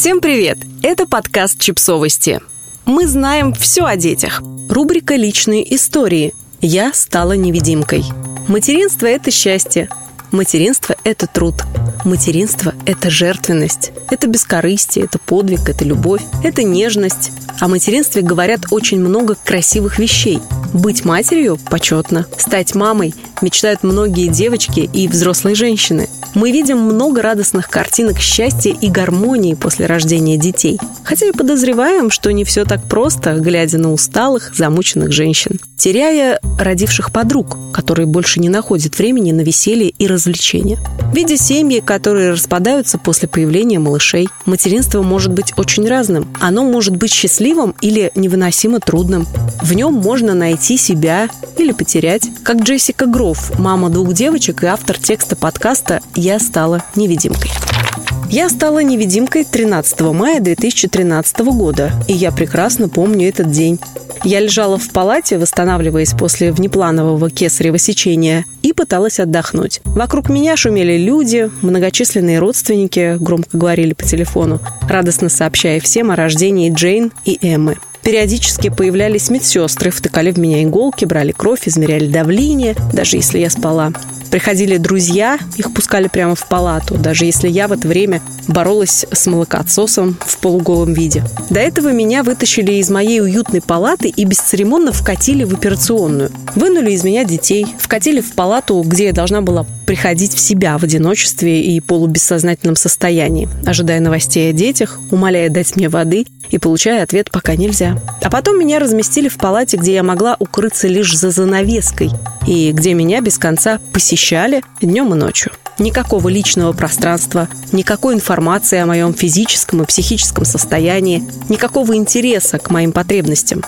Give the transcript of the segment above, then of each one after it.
Всем привет! Это подкаст «Чипсовости». Мы знаем все о детях. Рубрика «Личные истории». Я стала невидимкой. Материнство – это счастье. Материнство – это труд. Материнство – это жертвенность. Это бескорыстие, это подвиг, это любовь, это нежность. О материнстве говорят очень много красивых вещей. Быть матерью – почетно. Стать мамой – мечтают многие девочки и взрослые женщины – мы видим много радостных картинок счастья и гармонии после рождения детей. Хотя и подозреваем, что не все так просто, глядя на усталых, замученных женщин. Теряя родивших подруг, которые больше не находят времени на веселье и развлечения. Видя семьи, которые распадаются после появления малышей, материнство может быть очень разным. Оно может быть счастливым или невыносимо трудным. В нем можно найти себя или потерять. Как Джессика Грофф, мама двух девочек и автор текста подкаста «Я стала невидимкой». Я стала невидимкой 13 мая 2013 года, и я прекрасно помню этот день. Я лежала в палате, восстанавливаясь после внепланового кесарево сечения, и пыталась отдохнуть. Вокруг меня шумели люди, многочисленные родственники громко говорили по телефону, радостно сообщая всем о рождении Джейн и Эммы. Периодически появлялись медсестры, втыкали в меня иголки, брали кровь, измеряли давление, даже если я спала. Приходили друзья, их пускали прямо в палату, даже если я в это время боролась с молокоотсосом в полуголом виде. До этого меня вытащили из моей уютной палаты и бесцеремонно вкатили в операционную. Вынули из меня детей, вкатили в палату, где я должна была приходить в себя в одиночестве и полубессознательном состоянии, ожидая новостей о детях, умоляя дать мне воды и получая ответ «пока нельзя». А потом меня разместили в палате, где я могла укрыться лишь за занавеской, и где меня без конца посещали днем и ночью. Никакого личного пространства, никакой информации о моем физическом и психическом состоянии, никакого интереса к моим потребностям.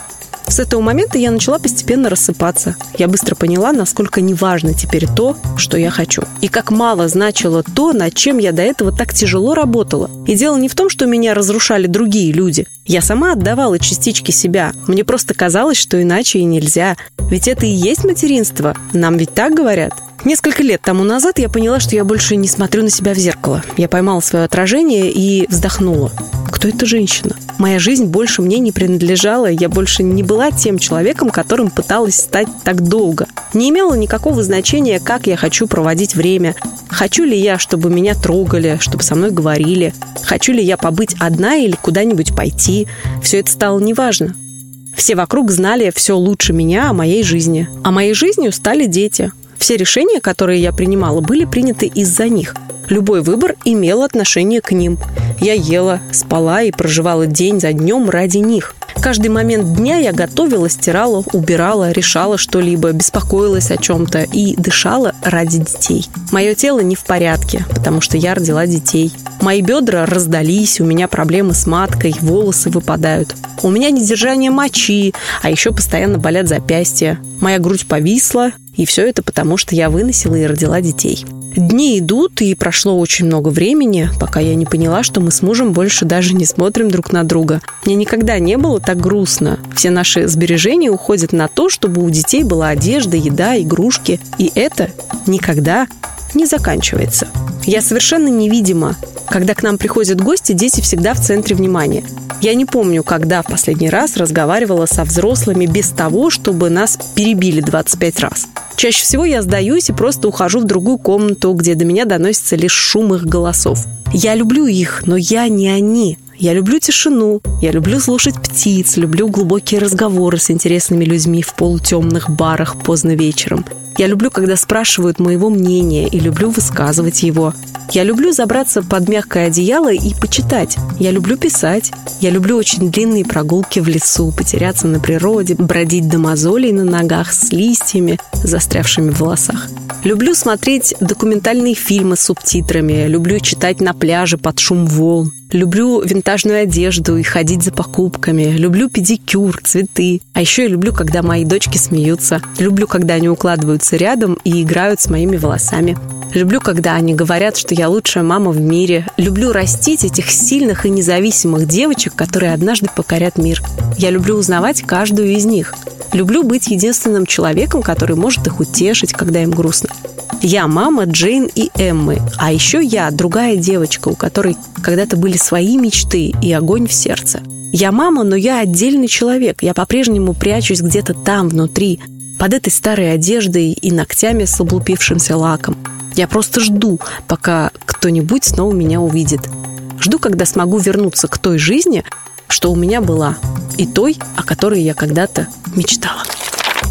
С этого момента я начала постепенно рассыпаться. Я быстро поняла, насколько неважно теперь то, что я хочу. И как мало значило то, над чем я до этого так тяжело работала. И дело не в том, что меня разрушали другие люди. Я сама отдавала частички себя. Мне просто казалось, что иначе и нельзя. Ведь это и есть материнство. Нам ведь так говорят. Несколько лет тому назад я поняла, что я больше не смотрю на себя в зеркало. Я поймала свое отражение и вздохнула. Кто эта женщина? Моя жизнь больше мне не принадлежала, я больше не была тем человеком, которым пыталась стать так долго. Не имело никакого значения, как я хочу проводить время. Хочу ли я, чтобы меня трогали, чтобы со мной говорили. Хочу ли я побыть одна или куда-нибудь пойти. Все это стало неважно. Все вокруг знали все лучше меня о моей жизни. А моей жизнью стали дети. Все решения, которые я принимала, были приняты из-за них. Любой выбор имел отношение к ним. Я ела, спала и проживала день за днем ради них. Каждый момент дня я готовила, стирала, убирала, решала что-либо, беспокоилась о чем-то и дышала ради детей. Мое тело не в порядке, потому что я родила детей. Мои бедра раздались, у меня проблемы с маткой, волосы выпадают. У меня недержание мочи, а еще постоянно болят запястья. Моя грудь повисла, и все это потому, что я выносила и родила детей. Дни идут, и прошло очень много времени, пока я не поняла, что мы с мужем больше даже не смотрим друг на друга. Мне никогда не было так грустно. Все наши сбережения уходят на то, чтобы у детей была одежда, еда, игрушки. И это никогда не заканчивается. Я совершенно невидима. Когда к нам приходят гости, дети всегда в центре внимания. Я не помню, когда в последний раз разговаривала со взрослыми без того, чтобы нас перебили 25 раз. Чаще всего я сдаюсь и просто ухожу в другую комнату, где до меня доносится лишь шум их голосов. Я люблю их, но я не они. Я люблю тишину, я люблю слушать птиц, люблю глубокие разговоры с интересными людьми в полутемных барах поздно вечером. Я люблю, когда спрашивают моего мнения и люблю высказывать его. Я люблю забраться под мягкое одеяло и почитать. Я люблю писать. Я люблю очень длинные прогулки в лесу, потеряться на природе, бродить до мозолей на ногах с листьями, застрявшими в волосах. Люблю смотреть документальные фильмы с субтитрами. Люблю читать на пляже под шум волн. Люблю винтажную одежду и ходить за покупками. Люблю педикюр, цветы. А еще я люблю, когда мои дочки смеются. Люблю, когда они укладываются рядом и играют с моими волосами. Люблю, когда они говорят, что я лучшая мама в мире. Люблю растить этих сильных и независимых девочек, которые однажды покорят мир. Я люблю узнавать каждую из них. Люблю быть единственным человеком, который может их утешить, когда им грустно. Я мама Джейн и Эммы, а еще я другая девочка, у которой когда-то были свои мечты и огонь в сердце. Я мама, но я отдельный человек. Я по-прежнему прячусь где-то там, внутри, под этой старой одеждой и ногтями с облупившимся лаком. Я просто жду, пока кто-нибудь снова меня увидит. Жду, когда смогу вернуться к той жизни, что у меня была, и той, о которой я когда-то мечтала.